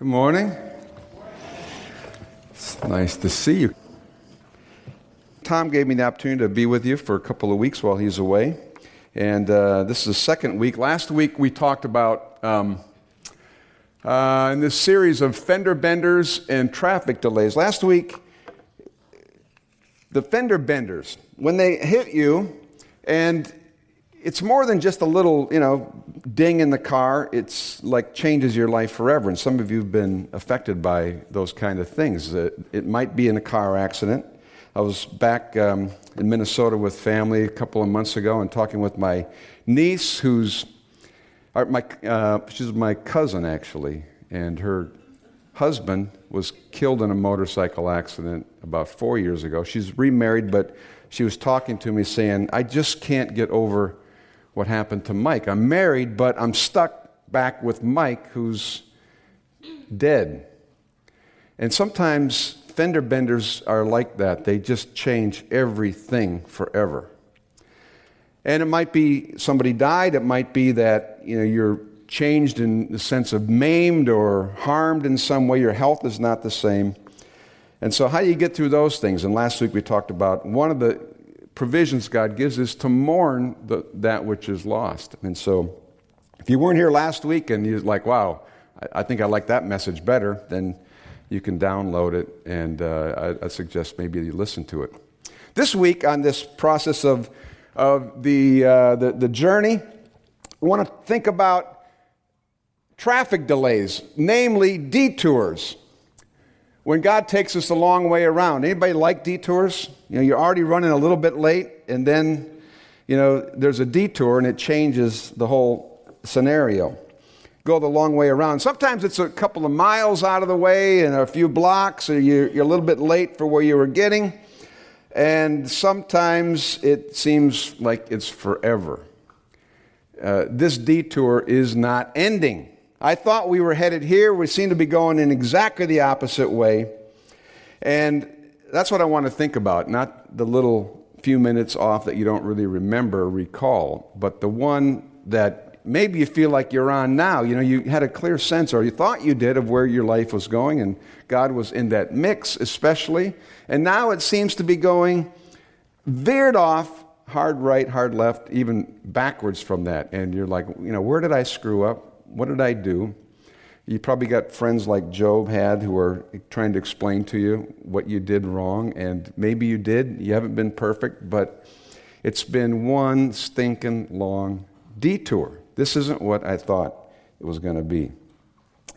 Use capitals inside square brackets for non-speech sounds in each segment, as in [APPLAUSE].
Good morning. It's nice to see you. Tom gave me the opportunity to be with you for a couple of weeks while he's away. And uh, this is the second week. Last week we talked about, um, uh, in this series of fender benders and traffic delays. Last week, the fender benders, when they hit you, and it's more than just a little, you know, ding in the car. It's like changes your life forever. And some of you have been affected by those kind of things. It might be in a car accident. I was back um, in Minnesota with family a couple of months ago and talking with my niece, who's my, uh, she's my cousin actually, and her husband was killed in a motorcycle accident about four years ago. She's remarried, but she was talking to me saying, I just can't get over what happened to Mike. I'm married, but I'm stuck back with Mike, who's dead. And sometimes fender benders are like that. They just change everything forever. And it might be somebody died, it might be that you know, you're changed in the sense of maimed or harmed in some way, your health is not the same. And so, how do you get through those things? And last week we talked about one of the provisions God gives is to mourn the, that which is lost. And so, if you weren't here last week and you're like, wow, I, I think I like that message better, then you can download it, and uh, I, I, suggest maybe you listen to it. This week, on this process of, of the, uh, the, the journey, we want to think about traffic delays, namely detours when God takes us a long way around. Anybody like detours? You know, you're already running a little bit late, and then, you know, there's a detour and it changes the whole scenario. Go the long way around. Sometimes it's a couple of miles out of the way and a few blocks, or you're, a little bit late for where you were getting. And sometimes it seems like it's forever. Uh, this detour is not ending. I thought we were headed here. We seem to be going in exactly the opposite way. And that's what I want to think about, not the little few minutes off that you don't really remember, recall, but the one that maybe you feel like you're on now. You know, you had a clear sense, or you thought you did, of where your life was going, and God was in that mix, especially. And now it seems to be going veered off, hard right, hard left, even backwards from that. And you're like, you know, where did I screw up? What did I do? You probably got friends like Job had who are trying to explain to you what you did wrong, and maybe you did. You haven't been perfect, but it's been one stinking long detour. This isn't what I thought it was going to be.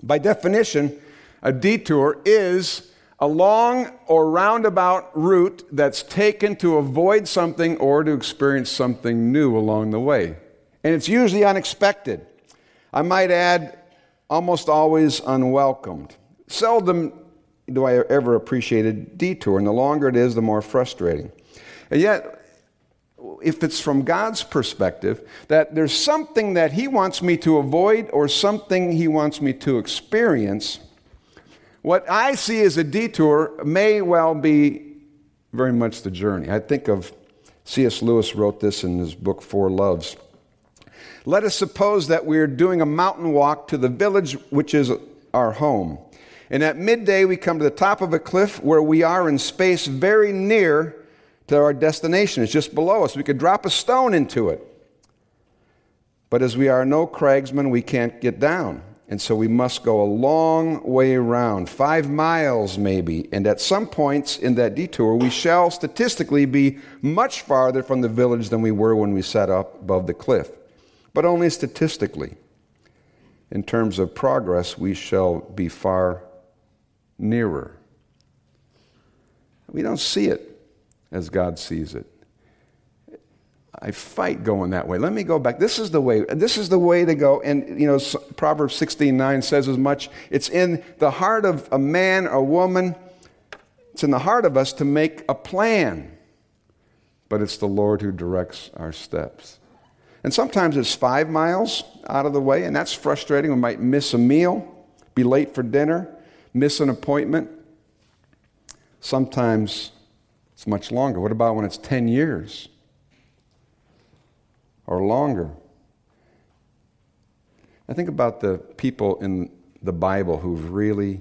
By definition, a detour is a long or roundabout route that's taken to avoid something or to experience something new along the way. And it's usually unexpected. I might add, almost always unwelcomed. Seldom do I ever appreciate a detour, and the longer it is, the more frustrating. And yet, if it's from God's perspective, that there's something that He wants me to avoid or something He wants me to experience, what I see as a detour may well be very much the journey. I think of C.S. Lewis wrote this in his book, Four Loves. Let us suppose that we're doing a mountain walk to the village which is our home. And at midday, we come to the top of a cliff where we are in space very near to our destination. It's just below us. We could drop a stone into it. But as we are no cragsmen, we can't get down. And so we must go a long way around, five miles maybe. And at some points in that detour, we shall statistically be much farther from the village than we were when we set up above the cliff but only statistically. In terms of progress, we shall be far nearer. We don't see it as God sees it. I fight going that way. Let me go back. This is the way. This is the way to go. And you know, Proverbs 16:9 says as much. It's in the heart of a man or woman. It's in the heart of us to make a plan. But it's the Lord who directs our steps. And sometimes it's five miles out of the way, and that's frustrating. We might miss a meal, be late for dinner, miss an appointment. Sometimes it's much longer. What about when it's 10 years or longer? I think about the people in the Bible who've really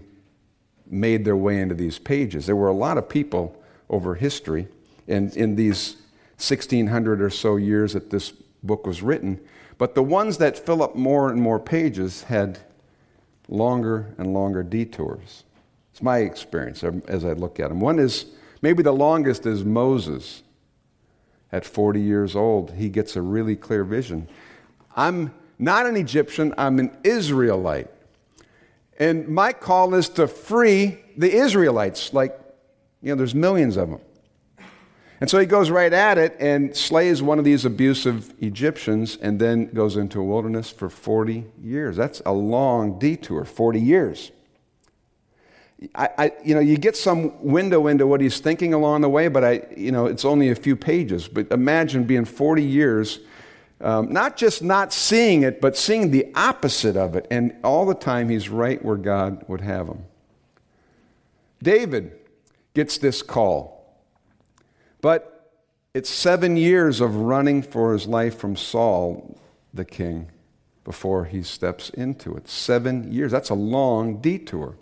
made their way into these pages. There were a lot of people over history, and in these 1600 or so years that this book was written, but the ones that fill up more and more pages had longer and longer detours. It's my experience as I look at them. One is maybe the longest is Moses. At 40 years old, he gets a really clear vision. I'm not an Egyptian, I'm an Israelite. And my call is to free the Israelites. Like, you know, there's millions of them. And so he goes right at it and slays one of these abusive Egyptians and then goes into a wilderness for 40 years. That's a long detour, 40 years. I, I, you know, you get some window into what he's thinking along the way, but I, you know, it's only a few pages. But imagine being 40 years, um, not just not seeing it, but seeing the opposite of it. And all the time he's right where God would have him. David gets this call. But it's seven years of running for his life from Saul, the king, before he steps into it. Seven years. That's a long detour.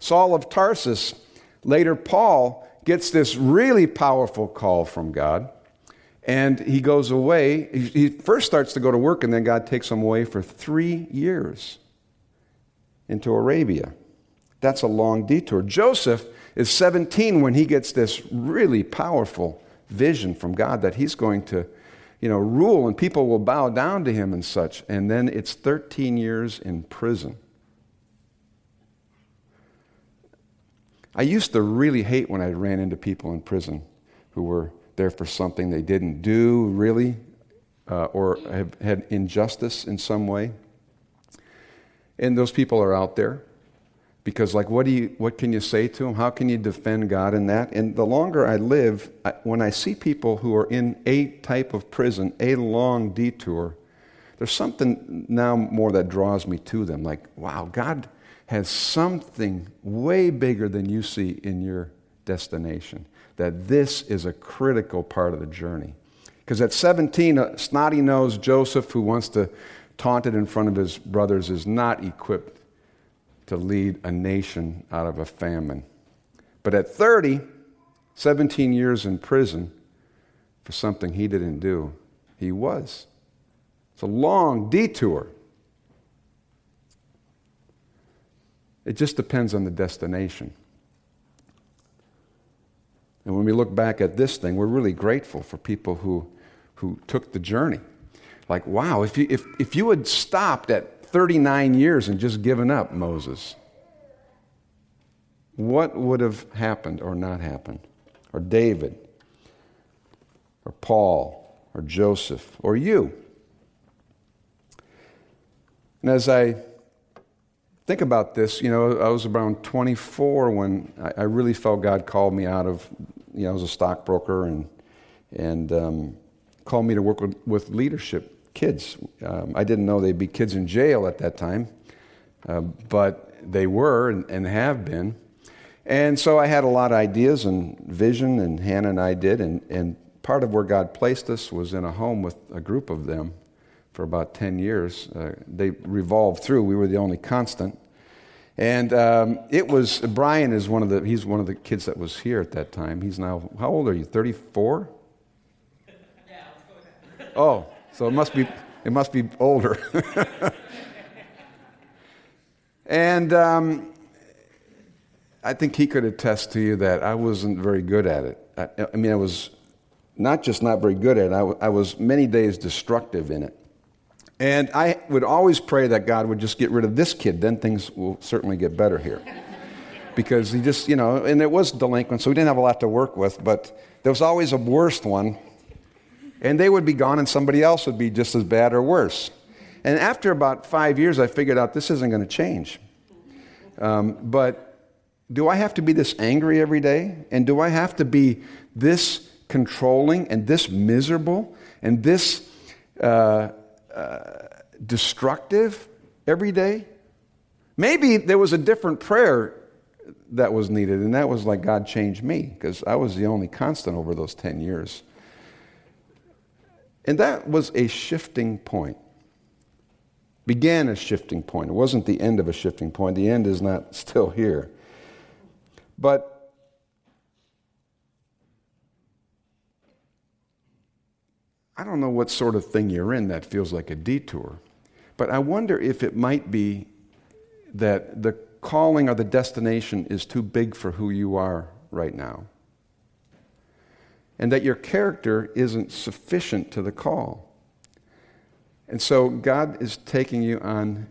Saul of Tarsus, later Paul, gets this really powerful call from God. And he goes away. He first starts to go to work, and then God takes him away for three years into Arabia. That's a long detour. Joseph is 17 when he gets this really powerful vision from God that he's going to, you know, rule and people will bow down to him and such. And then it's 13 years in prison. I used to really hate when I ran into people in prison who were there for something they didn't do, really, uh, or have had injustice in some way. And those people are out there because like what do you what can you say to them how can you defend god in that? And the longer i live I, when i see people who are in a type of prison a long detour there's something now more that draws me to them. Like wow god has something way bigger than you see in your destination. That this is a critical part of the journey. Because at 17 a snotty nosed joseph who wants to taunt it in front of his brothers is not equipped to lead a nation out of a famine. But at 30, 17 years in prison for something he didn't do, he was. It's a long detour. It just depends on the destination. And when we look back at this thing, we're really grateful for people who, who took the journey. Like, wow, if you, if, if you had stopped at 39 years and just given up Moses, what would have happened or not happened? Or David, or Paul, or Joseph, or you? And as I think about this, you know, I was around 24 when I, really felt God called me out of, you know, I was a stockbroker and, and um, called me to work with, with leadership kids. Um, I didn't know they'd be kids in jail at that time, uh, but they were and, and, have been. And so I had a lot of ideas and vision, and Hannah and I did. And, and part of where God placed us was in a home with a group of them for about 10 years. Uh, they revolved through, we were the only constant. And um, it was, Brian is one of the, he's one of the kids that was here at that time. He's now, how old are you, 34? Yeah, Oh, so it must be, it must be older. [LAUGHS] and um, I think he could attest to you that I wasn't very good at it. I, I mean, I was not just not very good at it, I, I was many days destructive in it. And I would always pray that God would just get rid of this kid, then things will certainly get better here. [LAUGHS] because he just, you know, and it was delinquent, so we didn't have a lot to work with, but there was always a worst one and they would be gone, and somebody else would be just as bad or worse. And after about five years, I figured out this isn't going to change. Um, but do I have to be this angry every day? And do I have to be this controlling and this miserable and this uh, uh, destructive every day? Maybe there was a different prayer that was needed, and that was like, God changed me, because I was the only constant over those 10 years. And that was a shifting point. began a shifting point. It wasn't the end of a shifting point. The end is not [LAUGHS] still here. But I don't know what sort of thing you're in that feels like a detour. But I wonder if it might be that the calling or the destination is too big for who you are right now. And that your character isn't sufficient to the call. And so God is taking you on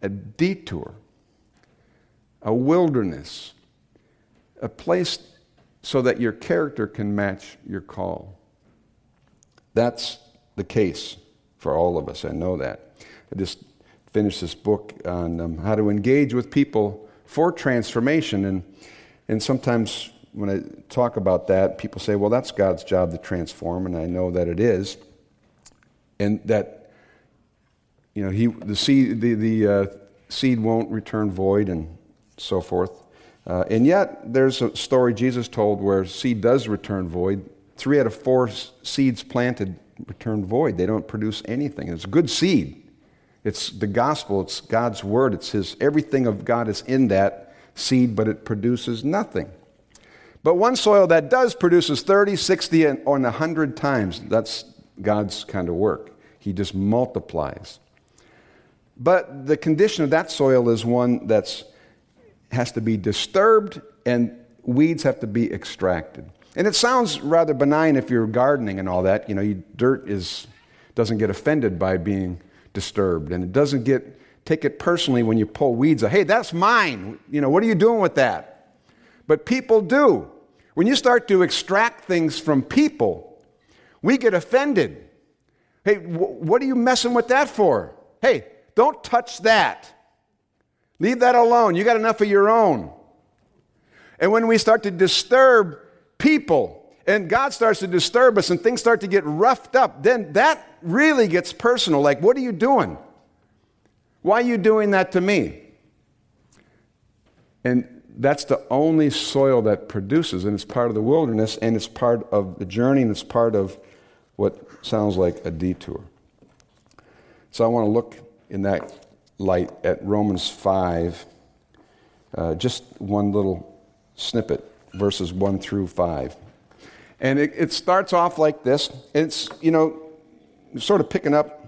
a detour, a wilderness, a place so that your character can match your call. That's the case for all of us. I know that. I just finished this book on um, how to engage with people for transformation. And, and sometimes when I talk about that, people say, well, that's God's job to transform, and I know that it is. And that, you know, he, the, seed, the, the uh, seed won't return void and so forth. Uh, and yet, there's a story Jesus told where seed does return void. Three out of four seeds planted return void. They don't produce anything. It's good seed. It's the gospel, it's God's word, it's his everything of God is in that seed, but it produces nothing. But one soil that does produces 30, 60, and 100 times. That's God's kind of work. He just multiplies. But the condition of that soil is one that has to be disturbed and weeds have to be extracted. And it sounds rather benign if you're gardening and all that. You know, you, dirt is, doesn't get offended by being disturbed, and it doesn't get take it personally when you pull weeds. Hey, that's mine. You know, what are you doing with that? But people do. When you start to extract things from people, we get offended. Hey, wh- what are you messing with that for? Hey, don't touch that. Leave that alone. You got enough of your own. And when we start to disturb people and God starts to disturb us and things start to get roughed up, then that really gets personal. Like, what are you doing? Why are you doing that to me? And that's the only soil that produces, and it's part of the wilderness, and it's part of the journey, and it's part of what sounds like a detour. So I want to look in that light at Romans 5, uh, just one little snippet verses 1 through 5. And it, it starts off like this. It's, you know, sort of picking up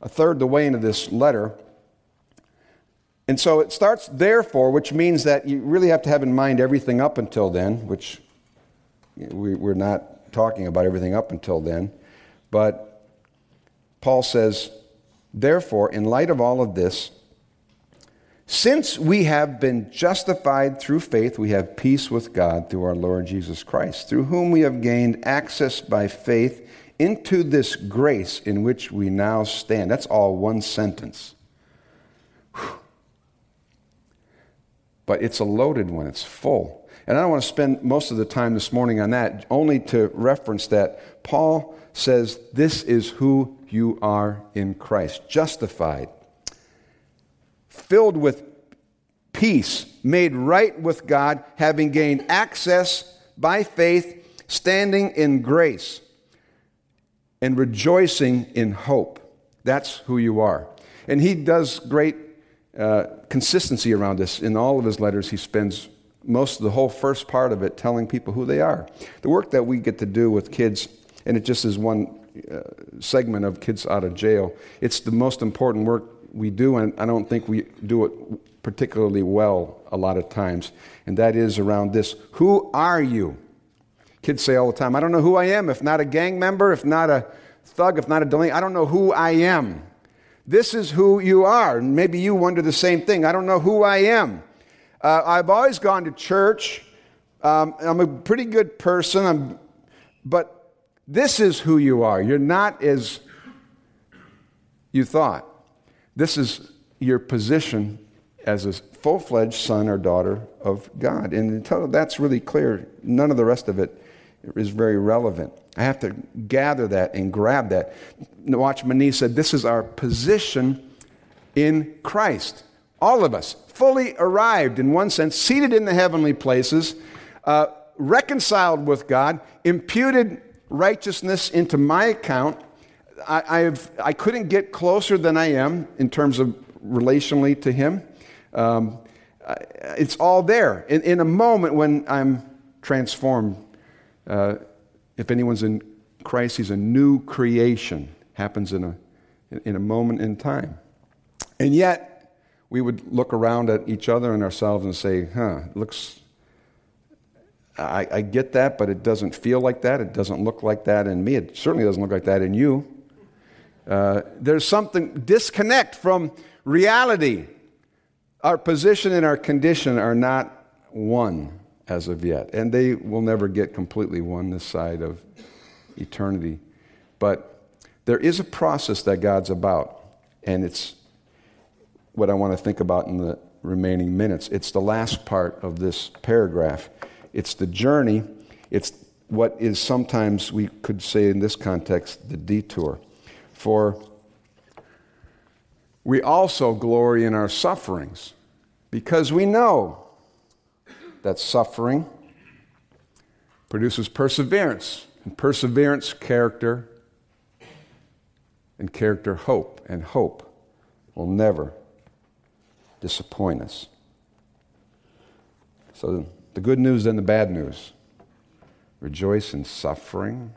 a third the way into this letter. And so it starts therefore, which means that you really have to have in mind everything up until then, which we, we're not talking about everything up until then. But Paul says, therefore, in light of all of this, since we have been justified through faith, we have peace with God through our Lord Jesus Christ, through whom we have gained access by faith into this grace in which we now stand. That's all one sentence. But it's a loaded one, it's full. And I don't want to spend most of the time this morning on that, only to reference that Paul says, This is who you are in Christ, justified filled with peace, made right with God, having gained access by faith, standing in grace, and rejoicing in hope. That's who you are. And he does great uh, consistency around this. In all of his letters, he spends most of the whole first part of it telling people who they are. The work that we get to do with kids, and it just is one uh, segment of kids out of jail, it's the most important work we do, and I don't think we do it particularly well a lot of times, and that is around this Who are you? Kids say all the time, I don't know who I am, if not a gang member, if not a thug, if not a delinquent, I don't know who I am. This is who you are. And maybe you wonder the same thing. I don't know who I am. Uh, I've always gone to church. Um, I'm a pretty good person, I'm, but this is who you are. You're not as you thought. This is your position as a full fledged son or daughter of God. And until that's really clear, none of the rest of it is very relevant. I have to gather that and grab that. Watchman Nee said, This is our position in Christ. All of us, fully arrived in one sense, seated in the heavenly places, uh, reconciled with God, imputed righteousness into my account, I, I've, I couldn't get closer than I am in terms of relationally to Him. Um, it's all there. In, in, a moment when I'm transformed, uh, if anyone's in Christ, he's a new creation. Happens in a, in a moment in time. And yet, we would look around at each other and ourselves and say, huh, looks, I, I get that, but it doesn't feel like that. It doesn't look like that in me. It certainly doesn't look like that in you. Uh, there's something disconnect from reality. Our position and our condition are not one as of yet, and they will never get completely one this side of eternity. But there is a process that God's about, and it's what I want to think about in the remaining minutes. It's the last part of this paragraph. It's the journey. It's what is sometimes, we could say in this context, the detour. For we also glory in our sufferings because we know that suffering produces perseverance, and perseverance, character, and character, hope, and hope will never disappoint us. So, the good news and the bad news rejoice in suffering.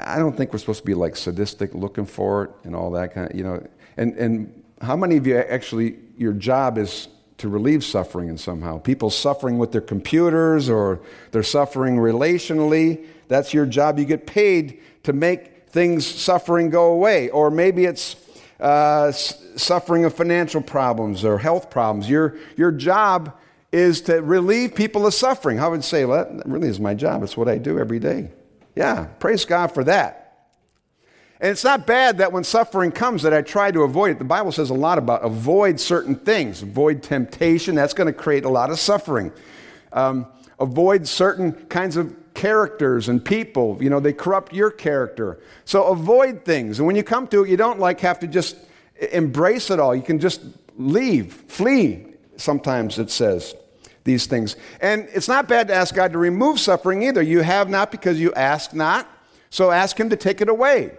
I don't think we're supposed to be like sadistic looking for it and all that kind of, you know. And, and how many of you actually, your job is to relieve suffering in somehow? People suffering with their computers or they're suffering relationally. That's your job. You get paid to make things, suffering go away. Or maybe it's uh, suffering of financial problems or health problems. Your, your job is to relieve people of suffering. I would say, well, that really is my job. It's what I do every day. Yeah, praise God for that. And it's not bad that when suffering comes that I try to avoid it. The Bible says a lot about avoid certain things. Avoid temptation. That's going to create a lot of suffering. Um, avoid certain kinds of characters and people. You know, they corrupt your character. So avoid things. And when you come to it, you don't like have to just embrace it all. You can just leave, flee, sometimes it says these things. And it's not bad to ask God to remove suffering either. You have not because you ask not. So ask Him to take it away.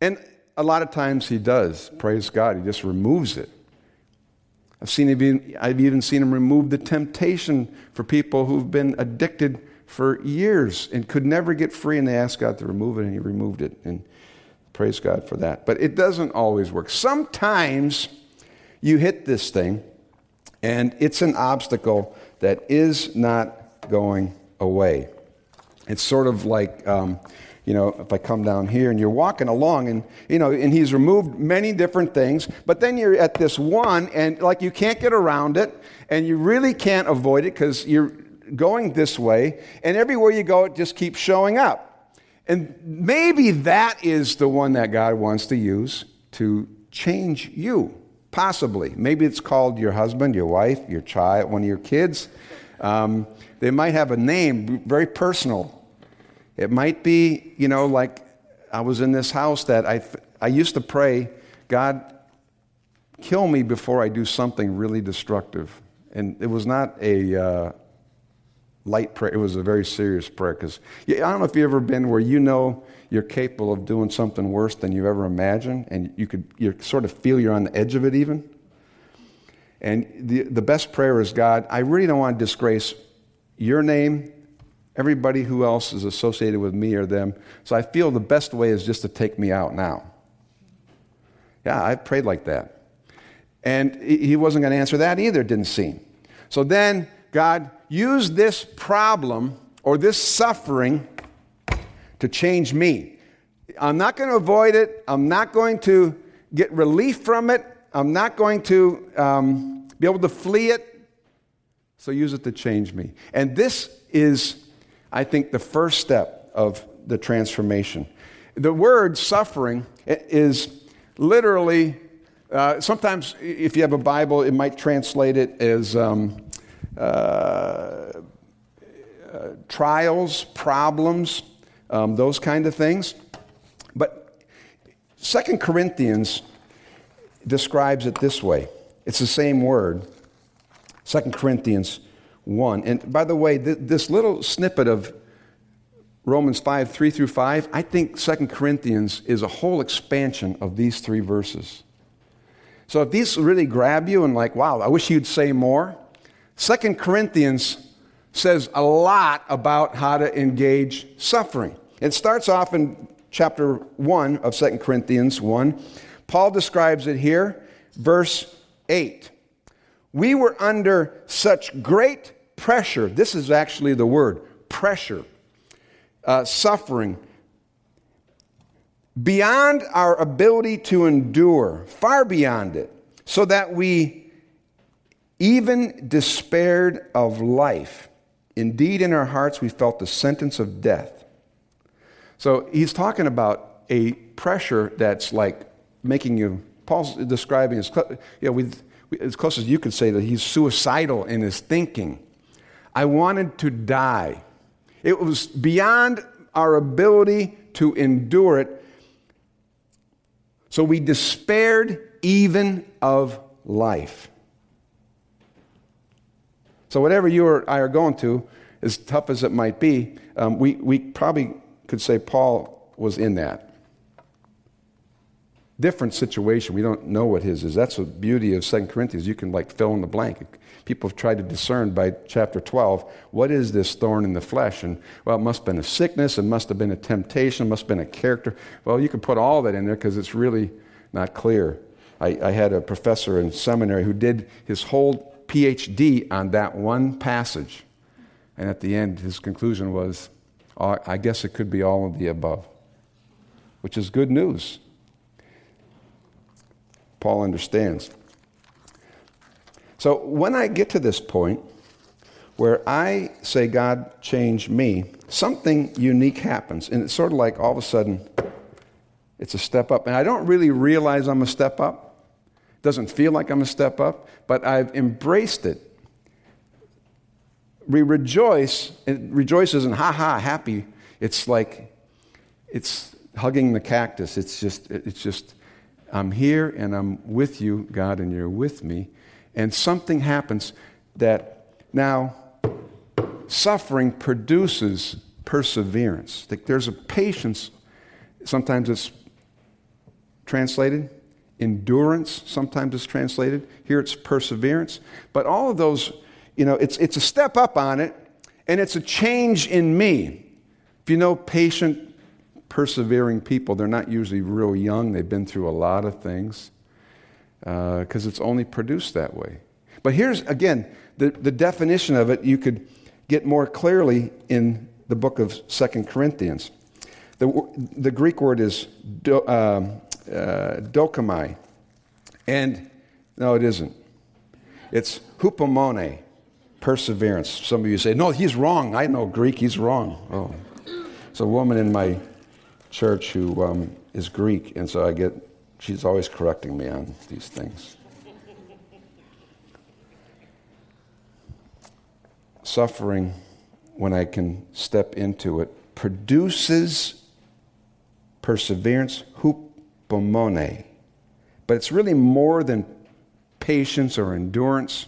And a lot of times He does. Praise God. He just removes it. I've, seen even, I've even seen Him remove the temptation for people who've been addicted for years and could never get free, and they asked God to remove it, and He removed it. And praise God for that. But it doesn't always work. Sometimes you hit this thing and it's an obstacle that is not going away. It's sort of like, um, you know, if I come down here and you're walking along and, you know, and he's removed many different things, but then you're at this one and like you can't get around it and you really can't avoid it because you're going this way and everywhere you go it just keeps showing up. And maybe that is the one that God wants to use to change you. Possibly. Maybe it's called your husband, your wife, your child, one of your kids. Um, they might have a name, very personal. It might be, you know, like I was in this house that I, I used to pray, God, kill me before I do something really destructive. And it was not a uh, light prayer, it was a very serious prayer. Because I don't know if you've ever been where you know you're capable of doing something worse than you've ever imagined, and you could you sort of feel you're on the edge of it even. And the, the best prayer is God, I really don't want to disgrace your name, everybody who else is associated with me or them. So I feel the best way is just to take me out now. Yeah, I prayed like that. And he wasn't going to answer that either, didn't seem. So then God used this problem or this suffering to change me. I'm not going to avoid it. I'm not going to get relief from it. I'm not going to um, be able to flee it. So use it to change me. And this is, I think, the first step of the transformation. The word suffering is literally, uh, sometimes if you have a Bible, it might translate it as um, uh, uh, trials, problems um, those kind of things. But Second Corinthians describes it this way it's the same word, Second Corinthians 1. And by the way, th- this little snippet of Romans 5, 3 through 5, I think 2 Corinthians is a whole expansion of these three verses. So if these really grab you and like, wow, I wish you'd say more, 2 Corinthians says a lot about how to engage suffering. It starts off in chapter 1 of 2 Corinthians 1. Paul describes it here, verse 8. We were under such great pressure. This is actually the word pressure, uh, suffering, beyond our ability to endure, far beyond it, so that we even despaired of life. Indeed, in our hearts, we felt the sentence of death. So he's talking about a pressure that's like making you, Paul's describing as, you know, as close as you could say that he's suicidal in his thinking. I wanted to die. It was beyond our ability to endure it. So we despaired even of life. So, whatever you or I are going to, as tough as it might be, um, we, we probably could say Paul was in that. Different situation. We don't know what his is. That's the beauty of Second Corinthians. You can like fill in the blank. People have tried to discern by chapter 12 what is this thorn in the flesh? And well, it must have been a sickness, it must have been a temptation, it must have been a character. Well, you can put all that in there because it's really not clear. I, I had a professor in seminary who did his whole PhD on that one passage. And at the end, his conclusion was uh, I guess it could be all of the above, which is good news. Paul understands. So when I get to this point where I say, God, change me, something unique happens. And it's sort of like all of a sudden, it's a step up. And I don't really realize I'm a step up. It doesn't feel like I'm a step up, but I've embraced it we rejoice, and rejoice isn't ha ha happy. It's like, it's hugging the cactus. It's just, it's just, I'm here and I'm with you, God, and you're with me. And something happens that now suffering produces perseverance. There's a patience, sometimes it's translated, endurance, sometimes it's translated. Here it's perseverance. But all of those you know, it's, it's a step up on it, and it's a change in me. If you know patient, persevering people, they're not usually real young. They've been through a lot of things because uh, it's only produced that way. But here's, again, the, the definition of it you could get more clearly in the book of Second Corinthians. The, the Greek word is do, uh, uh, dokamai. And no, it isn't. It's hupomone perseverance. Some of you say, no, he's wrong. I know Greek, he's wrong. Oh. There's a woman in my church who um, is Greek, and so I get, she's always correcting me on these things. Suffering, when I can step into it, produces perseverance, hupomone. But it's really more than patience or endurance.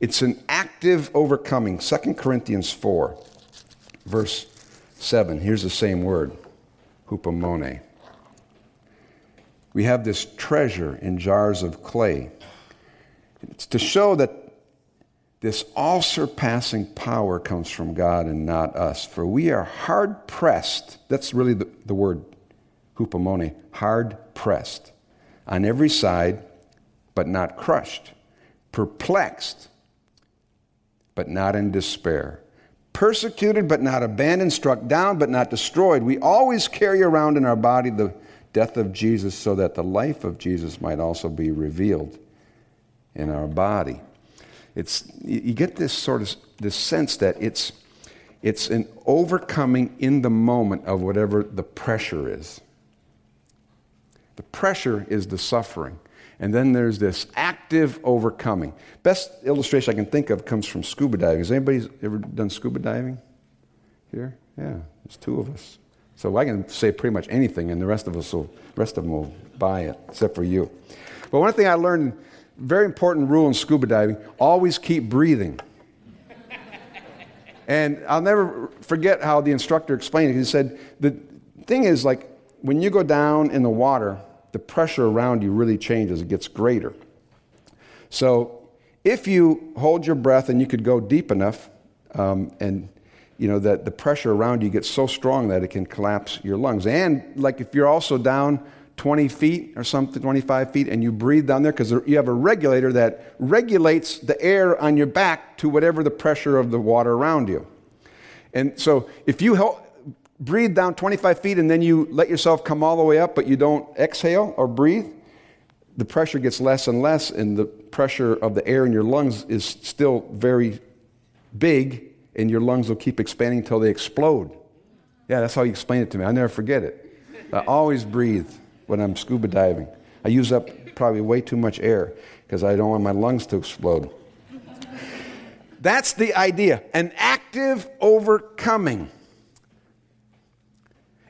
It's an active overcoming. 2 Corinthians 4, verse 7. Here's the same word, hupomone. We have this treasure in jars of clay. It's to show that this all surpassing power comes from God and not us. For we are hard pressed. That's really the, the word hupomone, hard pressed on every side, but not crushed, perplexed but not in despair. Persecuted, but not abandoned, struck down, but not destroyed. We always carry around in our body the death of Jesus so that the life of Jesus might also be revealed in our body. It's, you get this sort of this sense that it's, it's an overcoming in the moment of whatever the pressure is. The pressure is the suffering. And then there's this active overcoming. Best illustration I can think of comes from scuba diving. Has anybody ever done scuba diving here? Yeah, there's two of us. So I can say pretty much anything, and the rest of us will, rest of them will buy it, except for you. But one thing I learned, very important rule in scuba diving: always keep breathing. And I'll never forget how the instructor explained it. He said, The thing is, like, when you go down in the water, the pressure around you really changes, it gets greater. So, if you hold your breath and you could go deep enough, um, and you know that the pressure around you gets so strong that it can collapse your lungs. And like if you're also down 20 feet or something, 25 feet, and you breathe down there because you have a regulator that regulates the air on your back to whatever the pressure of the water around you. And so if you help, breathe down 25 feet and then you let yourself come all the way up, but you don't exhale or breathe, the pressure gets less and less, and the pressure of the air in your lungs is still very big, and your lungs will keep expanding until they explode. Yeah, that's how he explained it to me. I never forget it. I always breathe when I'm scuba diving. I use up probably way too much air because I don't want my lungs to explode. That's the idea an active overcoming.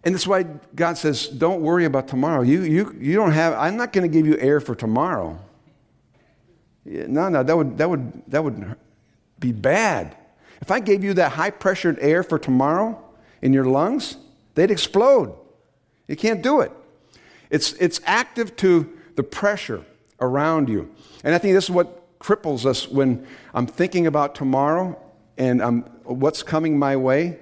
And that's why God says, don't worry about tomorrow. You, you, you don't have, I'm not going to give you air for tomorrow. No, no, that would, that, would, that would be bad. If I gave you that high pressured air for tomorrow in your lungs, they'd explode. You can't do it. It's, it's active to the pressure around you. And I think this is what cripples us when I'm thinking about tomorrow and I'm, what's coming my way.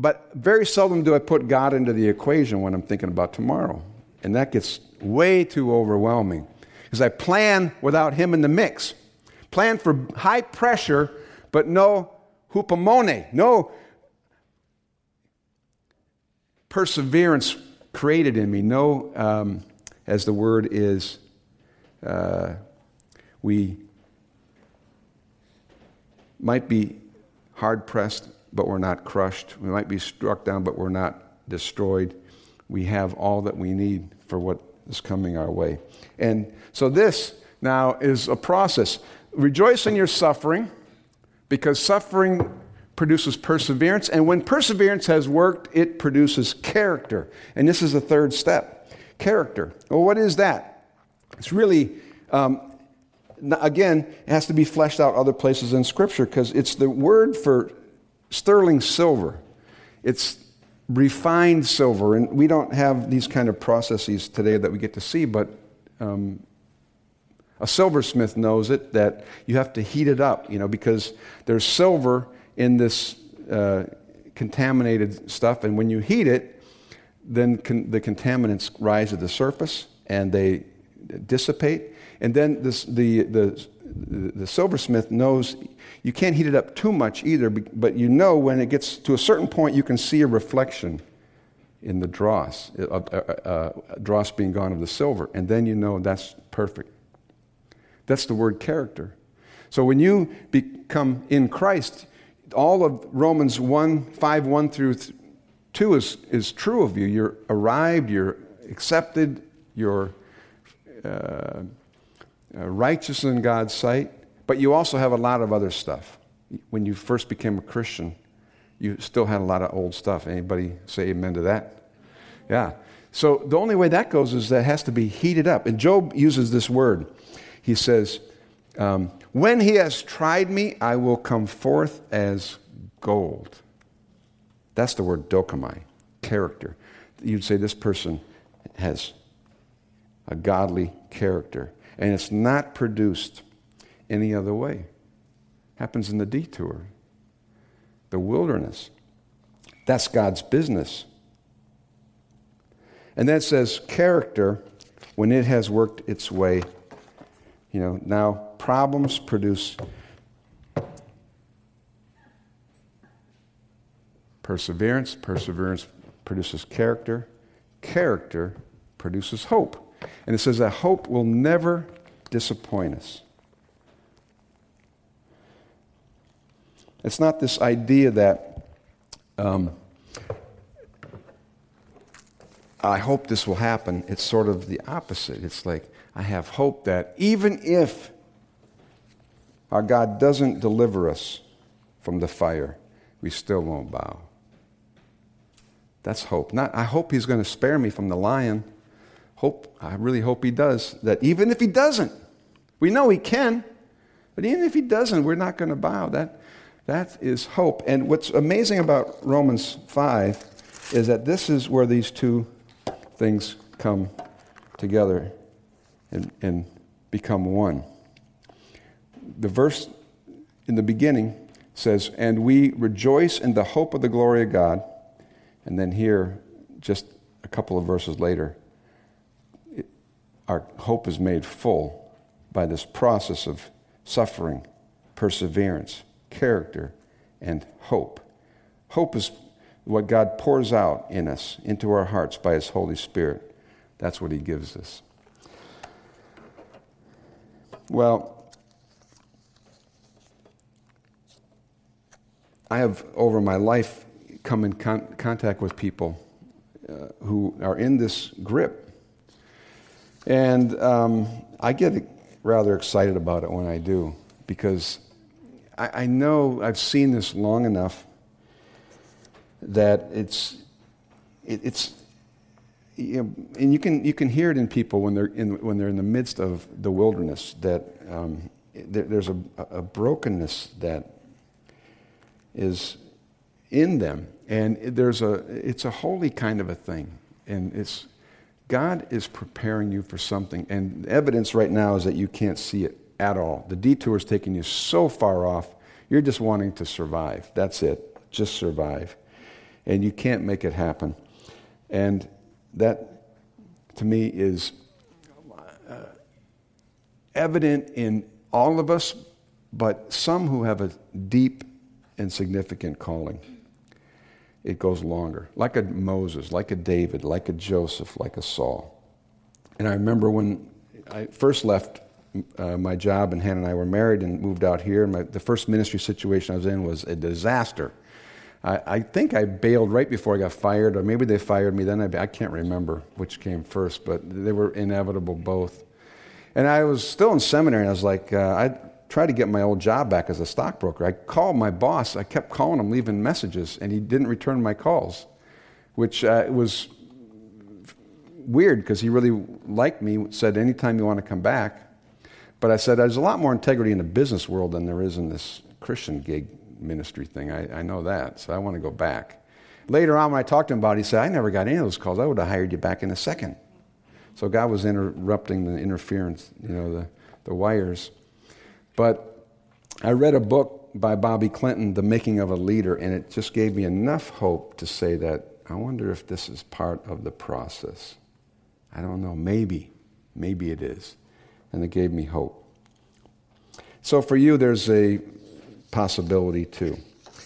But very seldom do I put God into the equation when I'm thinking about tomorrow. And that gets way too overwhelming because I plan without Him in the mix. Plan for high pressure, but no hupomone, no perseverance created in me. No, um, as the word is, uh, we might be hard pressed, but we're not crushed. We might be struck down, but we're not destroyed. We have all that we need for what is coming our way. And so this now is a process. Rejoice in your suffering, because suffering produces perseverance. And when perseverance has worked, it produces character. And this is the third step character. Well, what is that? It's really, um, again, it has to be fleshed out other places in Scripture because it's the word for sterling silver. It's refined silver. And we don't have these kind of processes today that we get to see, but um, a silversmith knows it that you have to heat it up, you know, because there's silver in this uh, contaminated stuff, and when you heat it, then con- the contaminants rise to the surface and they dissipate. And then this, the, the, the silversmith knows you can't heat it up too much either, but you know when it gets to a certain point, you can see a reflection in the dross, uh, uh, uh, dross being gone of the silver, and then you know that's perfect. That's the word character. So when you become in Christ, all of Romans 1 5 1 through 2 is, is true of you. You're arrived, you're accepted, you're uh, uh, righteous in God's sight, but you also have a lot of other stuff. When you first became a Christian, you still had a lot of old stuff. Anybody say amen to that? Yeah. So the only way that goes is that it has to be heated up. And Job uses this word. He says, um, when he has tried me, I will come forth as gold. That's the word dokamai, character. You'd say this person has a godly character. And it's not produced any other way. Happens in the detour, the wilderness. That's God's business. And then it says character when it has worked its way you know, now problems produce perseverance, perseverance produces character, character produces hope. And it says that hope will never disappoint us. It's not this idea that um, I hope this will happen. It's sort of the opposite. It's like, I have hope that even if our God doesn't deliver us from the fire, we still won't bow. That's hope. Not, I hope He's going to spare me from the lion. Hope, I really hope He does. That even if He doesn't, we know He can, but even if He doesn't, we're not going to bow. That, That is hope. And what's amazing about Romans 5 is that this is where these two things come together and, and become one. The verse in the beginning says, And we rejoice in the hope of the glory of God. And then here, just a couple of verses later, it, our hope is made full by this process of suffering, perseverance, character, and hope. Hope is what God pours out in us, into our hearts by His Holy Spirit. That's what He gives us. Well, I have over my life come in con- contact with people uh, who are in this grip. And um, I get rather excited about it when I do because I, I know I've seen this long enough that it's, it, it's you know, and you can, you can hear it in people when they're in, when they're in the midst of the wilderness that um, there, there's a, a brokenness that is in them. And there's a, it's a holy kind of a thing. And it's, God is preparing you for something. And evidence right now is that you can't see it at all. The detour is taking you so far off, you're just wanting to survive. That's it. Just survive. And you can't make it happen. And that, to me, is uh, evident in all of us, but some who have a deep and significant calling. It goes longer, like a Moses, like a David, like a Joseph, like a Saul. And I remember when I first left uh, my job, and Hannah and I were married and moved out here. And my, the first ministry situation I was in was a disaster. I, I, think I bailed right before I got fired, or maybe they fired me then. I, I can't remember which came first, but they were inevitable both. And I was still in seminary, and I was like, uh, I tried to get my old job back as a stockbroker. I called my boss. I kept calling him, leaving messages, and he didn't return my calls, which uh, was weird because he really liked me, said, anytime you want to come back. But I said, there's a lot more integrity in the business world than there is in this Christian gig ministry thing. I, I know that, so I want to go back. Later on, when I talked to him about it, he said, I never got any of those calls. I would have hired you back in a second. So God was interrupting the interference, you know, the, the wires. But I read a book by Bobby Clinton, The Making of a Leader, and it just gave me enough hope to say that I wonder if this is part of the process. I don't know, maybe. Maybe it is. And it gave me hope. So for you, there's a possibility too.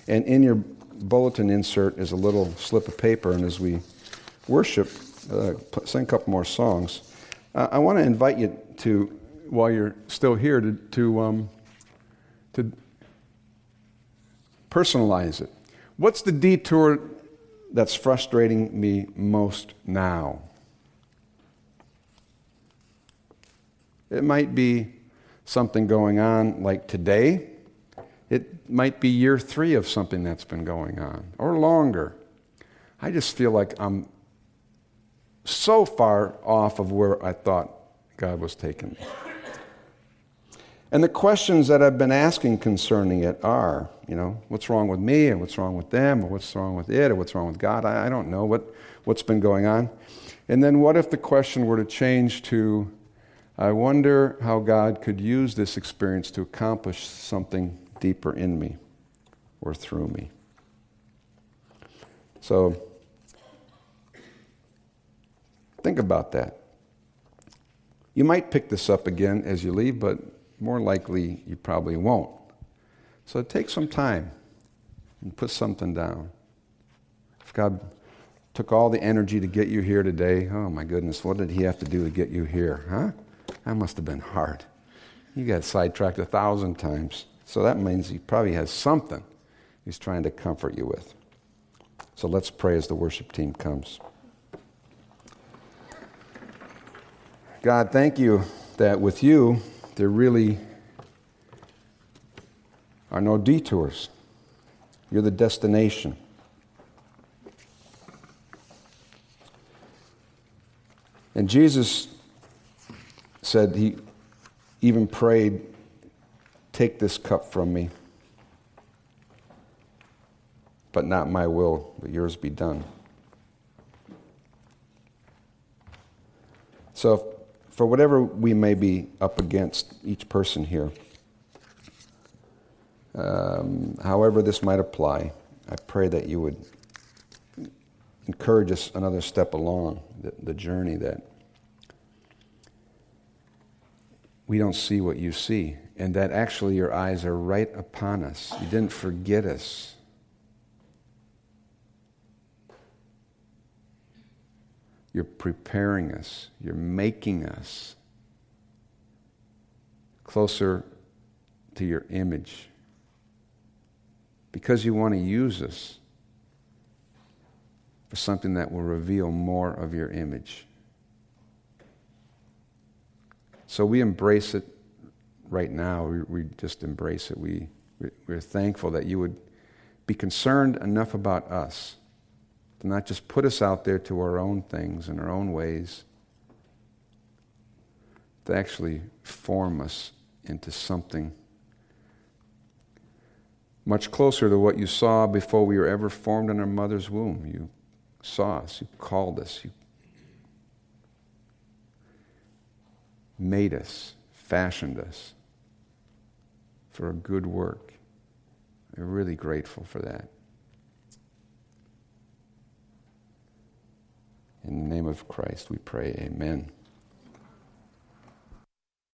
And in your bulletin insert is a little slip of paper, and as we worship, uh, sing a couple more songs, uh, I want to invite you to while you're still here to, to, um, to personalize it. What's the detour that's frustrating me most now? It might be something going on like today. It might be year three of something that's been going on, or longer. I just feel like I'm so far off of where I thought God was taking me. And the questions that I've been asking concerning it are, you know, what's wrong with me, and what's wrong with them, or what's wrong with it, or what's wrong with God? I, I don't know what, what's been going on. And then what if the question were to change to, I wonder how God could use this experience to accomplish something deeper in me or through me? So, think about that. You might pick this up again as you leave, but more likely you probably won't. So take some time and put something down. If God took all the energy to get you here today, oh my goodness, what did He have to do to get you here? Huh? That must have been hard. You got sidetracked a thousand times. So that means He probably has something He's trying to comfort you with. So let's pray as the worship team comes. God, thank you that with you, there really are no detours. You're the destination. And Jesus said, He even prayed, Take this cup from me. but not my will, but yours be done. So, for whatever we may be up against, each person here, um, however this might apply, I pray that you would encourage us another step along the, the journey that we don't see what you see, and that actually your eyes are right upon us. You didn't forget us. You're preparing us, you're making us closer to your image because you want to use us for something that will reveal more of your image. So we embrace it right now. We, we just embrace it. We, we're thankful that you would be concerned enough about us to not just put us out there to our own things and our own ways, to actually form us into something much closer to what you saw before we were ever formed in our mother's womb. You saw us, you called us, you made us, fashioned us for a good work. We're really grateful for that. In the name of Christ, we pray, Amen.